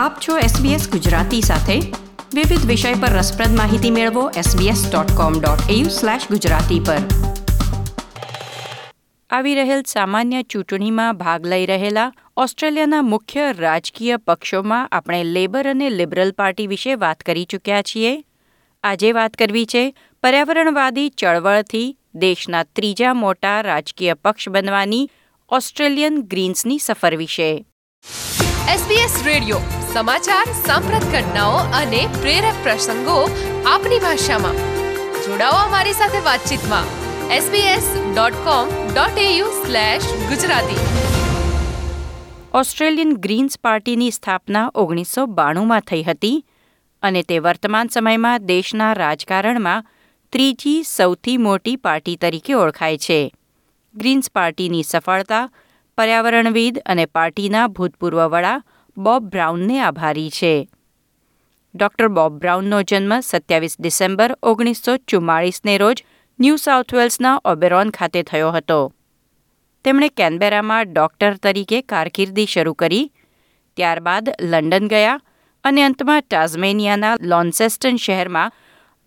આપ છો SBS ગુજરાતી સાથે. વિવિધ વિષય પર રસપ્રદ માહિતી મેળવો sbs.com.au/gujarati પર. આવી રહેલ સામાન્ય ચૂંટણીમાં ભાગ લઈ રહેલા ઓસ્ટ્રેલિયાના મુખ્ય રાજકીય પક્ષોમાં આપણે લેબર અને લિબરલ પાર્ટી વિશે વાત કરી ચૂક્યા છીએ. આજે વાત કરવી છે પર્યાવરણવાદી ચળવળથી દેશના ત્રીજા મોટા રાજકીય પક્ષ બનવાની ઓસ્ટ્રેલિયન ગ્રીન્સની સફર વિશે. SBS રેડિયો સમાચાર, સાંપ્રત ઘટનાઓ અને પ્રેરક પ્રસંગો આપની ભાષામાં. જોડાઓ અમારી સાથે વાતચીતમાં. sbs.com.au ગુજરાતી. ઓસ્ટ્રેલિયન ગ્રીન્સ પાર્ટીની સ્થાપના ઓગણીસો બાણુંમાં થઈ હતી અને તે વર્તમાન સમયમાં દેશના રાજકારણમાં ત્રીજી સૌથી મોટી પાર્ટી તરીકે ઓળખાય છે. ગ્રીન્સ પાર્ટીની સફળતા પર્યાવરણવિદ અને પાર્ટીના ભૂતપૂર્વ વડા બોબ બ્રાઉનને આભારી છે. ડોક્ટર બોબ બ્રાઉનનો જન્મ સત્યાવીસ ડિસેમ્બર ઓગણીસો ચુમ્માળીસને રોજ ન્યૂ સાઉથ વેલ્સના ઓબેરોન ખાતે થયો હતો. તેમણે કેનબેરામાં ડૉક્ટર તરીકે કારકિર્દી શરૂ કરી, ત્યારબાદ લંડન ગયા અને અંતમાં ટાઝમેનિયાના લોન્સેસ્ટન શહેરમાં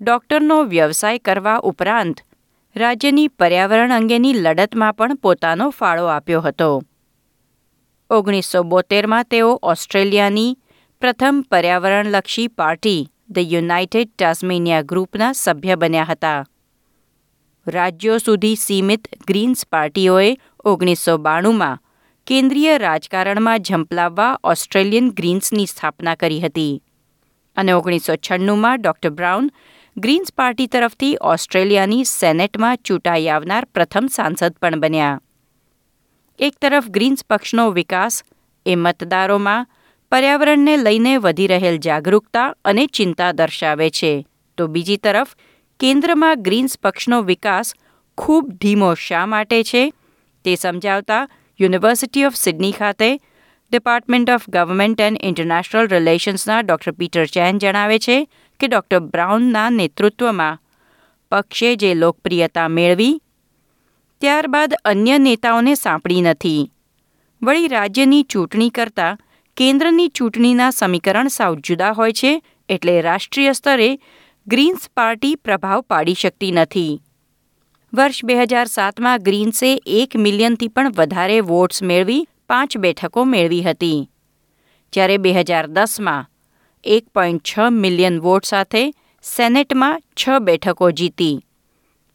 ડૉક્ટરનો વ્યવસાય કરવા ઉપરાંત રાજ્યની પર્યાવરણ અંગેની લડતમાં પણ પોતાનો ફાળો આપ્યો હતો. ઓગણીસો બોતેરમાં તેઓ ઓસ્ટ્રેલિયાની પ્રથમ પર્યાવરણલક્ષી પાર્ટી, ધ યુનાઇટેડ ટાસ્મેનિયા ગ્રુપના સભ્ય બન્યા હતા. રાજ્યો સુધી સીમિત ગ્રીન્સ પાર્ટીઓએ ઓગણીસો બાણુંમાં કેન્દ્રીય રાજકારણમાં ઝંપલાવવા ઓસ્ટ્રેલિયન ગ્રીન્સની સ્થાપના કરી હતી અને ઓગણીસો છન્નુંમાં ડોક્ટર બ્રાઉન ગ્રીન્સ પાર્ટી તરફથી ઓસ્ટ્રેલિયાની સેનેટમાં ચૂંટાઈ આવનાર પ્રથમ સાંસદ પણ બન્યા. એક તરફ ગ્રીન્સ પક્ષનો વિકાસ એ મતદારોમાં પર્યાવરણને લઈને વધી રહેલ જાગરૂકતા અને ચિંતા દર્શાવે છે. તો બીજી તરફ કેન્દ્રમાં ગ્રીન્સ પક્ષનો વિકાસ ખૂબ ધીમો શા માટે છે? તે સમજાવતા યુનિવર્સિટી ઓફ સિડની ખાતે department of government and international રિલેશન્સના doctor Peter Chen જણાવે છે કે ડોક્ટર બ્રાઉનના નેતૃત્વમાં પક્ષે જે લોકપ્રિયતા મેળવી ત્યારબાદ અન્ય નેતાઓને સાંપડી નથી. વળી રાજ્યની ચૂંટણી કરતાં કેન્દ્રની ચૂંટણીના સમીકરણ સાવ જુદા હોય છે એટલે રાષ્ટ્રીય સ્તરે ગ્રીન્સ પાર્ટી પ્રભાવ પાડી શકતી નથી. વર્ષ બે હજાર સાતમાં ગ્રીન્સે એક મિલિયનથી પણ વધારે વોટ્સ મેળવી પાંચ બેઠકો મેળવી હતી. જ્યારે બે હજાર દસમાં એક પોઈન્ટ છ મિલિયન વોટ સાથે સેનેટમાં છ બેઠકો જીતી.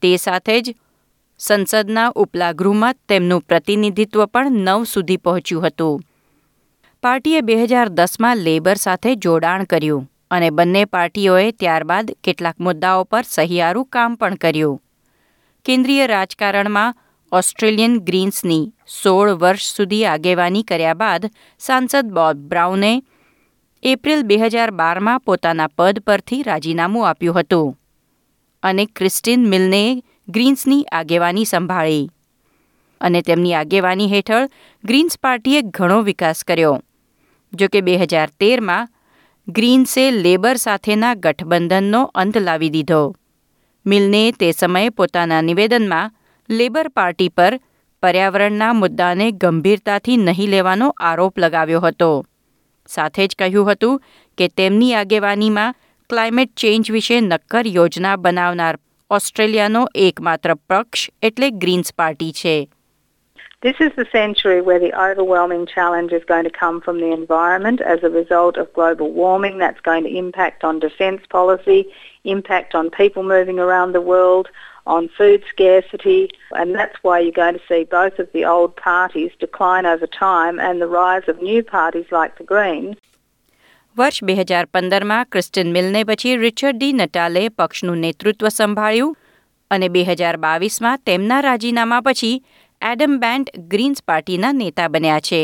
તે સાથે જ સંસદના ઉપલા ગૃહમાં તેમનું પ્રતિનિધિત્વ પણ નવ સુધી પહોંચ્યું હતું. પાર્ટીએ બે હજાર દસમાં લેબર સાથે જોડાણ કર્યું અને બંને પાર્ટીઓએ ત્યારબાદ કેટલાક મુદ્દાઓ પર સહિયારું કામ પણ કર્યું. કેન્દ્રીય રાજકારણમાં ઓસ્ટ્રેલિયન ગ્રીન્સની સોળ વર્ષ સુધી આગેવાની કર્યા બાદ સાંસદ બોબ બ્રાઉને એપ્રિલ બે હજાર બારમાં પોતાના પદ પરથી રાજીનામું આપ્યું હતું અને ક્રિસ્ટિન મિલને ગ્રીન્સની આગેવાની સંભાળી અને તેમની આગેવાની હેઠળ ગ્રીન્સ પાર્ટીએ ઘણો વિકાસ કર્યો. જો કે બે હજાર તેરમાં ગ્રીન્સે લેબર સાથેના ગઠબંધનનો અંત લાવી દીધો. મિલને તે સમયે પોતાના નિવેદનમાં લેબર પાર્ટી પર પર્યાવરણના મુદ્દાને ગંભીરતાથી નહીં લેવાનો આરોપ લગાવ્યો હતો. સાથે જ કહ્યું હતું કે તેમની આગેવાનીમાં ક્લાઇમેટ ચેન્જ વિશે નક્કર યોજના બનાવનાર ઓસ્ટ્રેલિયાનો એકમાત્ર પક્ષ એટલે ગ્રીન્સ પાર્ટી છે This is the century where the overwhelming challenge is going to come from the environment as a result of global warming. That's going to impact on defence policy, impact on people moving around the world, on food scarcity, and that's why you're going to see both of the old parties decline over time and the rise of new parties like the Greens. વર્ષ બે હજાર પંદરમાં ક્રિસ્ટન મિલને પછી Richard D નટાલે પક્ષનું નેતૃત્વ સંભાળ્યું અને બે હજાર બાવીસમાં તેમના રાજીનામા પછી એડમ બેન્ટ ગ્રીન્સ પાર્ટીના નેતા બન્યા છે.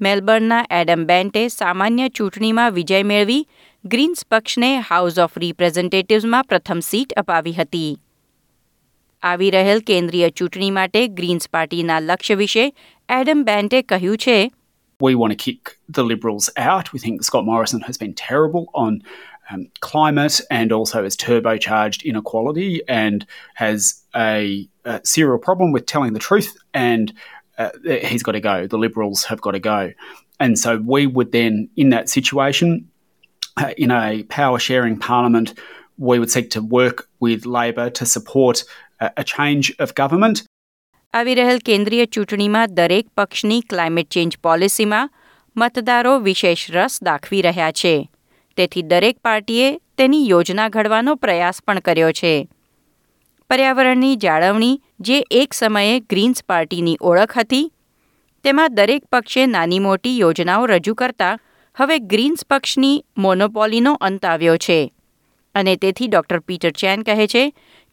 મેલબર્નના એડમ બેન્ટે સામાન્ય ચૂંટણીમાં વિજય મેળવી ગ્રીન્સ પક્ષને હાઉસ ઓફ રિપ્રેઝેન્ટેટિવ્સમાં પ્રથમ સીટ અપાવી હતી. આવી રહેલ કેન્દ્રીય ચૂંટણી માટે ગ્રીન્સ પાર્ટીના લક્ષ્ય વિશે એડમ બેન્ટે કહ્યું છે We want to kick the Liberals out. We think Scott Morrison has been terrible on um, climate and also has turbocharged inequality and has a, a serial problem with telling the truth and uh, he's got to go. The Liberals have got to go. And so we would then, in that situation, uh, in a power sharing parliament, we would seek to work with Labor to support a, a change of government. આવી રહેલ કેન્દ્રીય ચૂંટણીમાં દરેક પક્ષની climate change પોલિસીમાં મતદારો વિશેષ રસ દાખવી રહ્યા છે. તેથી દરેક પાર્ટીએ તેની યોજના ઘડવાનો પ્રયાસ પણ કર્યો છે. પર્યાવરણની જાળવણી જે એક સમયે ગ્રીન્સ પાર્ટીની ઓળખ હતી, તેમાં દરેક પક્ષે નાની મોટી યોજનાઓ રજૂ કરતા હવે ગ્રીન્સ પક્ષની મોનોપોલીનો અંત આવ્યો છે. અને તેથી ડોક્ટર પીટર ચેન કહે છે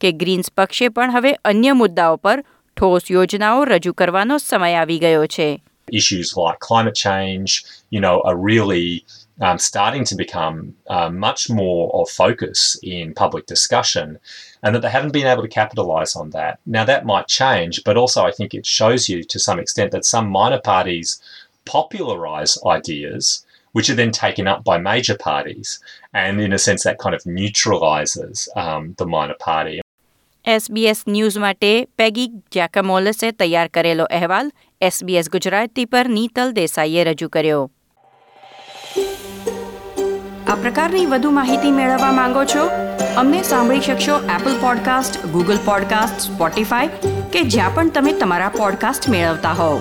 કે ગ્રીન્સ પક્ષે પણ હવે અન્ય મુદ્દાઓ પર ઠોસ યોજનાઓ રજૂ કરવાનો સમય આવી ગયો છે issues like climate change, you know, are really um, starting to become uh, much more of focus in public discussion, and that they haven't been able to capitalise on that. Now, that might change, but also I think it shows you to some extent that some minor parties popularise ideas which are then taken up by major parties, and in a sense, that kind of neutralises um, the minor party. SBS news માટે Peggy જેકમોલસે તૈયાર કરેલો અહેવાલ SBS Gujarati પર નીતલ દેસાઈએ રજૂ કર્યો. આ પ્રકારની વધુ માહિતી મેળવવા માંગો છો? અમને સાંભળી શકશો Apple podcast Google podcast Spotify કે જ્યાં પણ તમે તમારા પોડકાસ્ટ મેળવતા હોવ.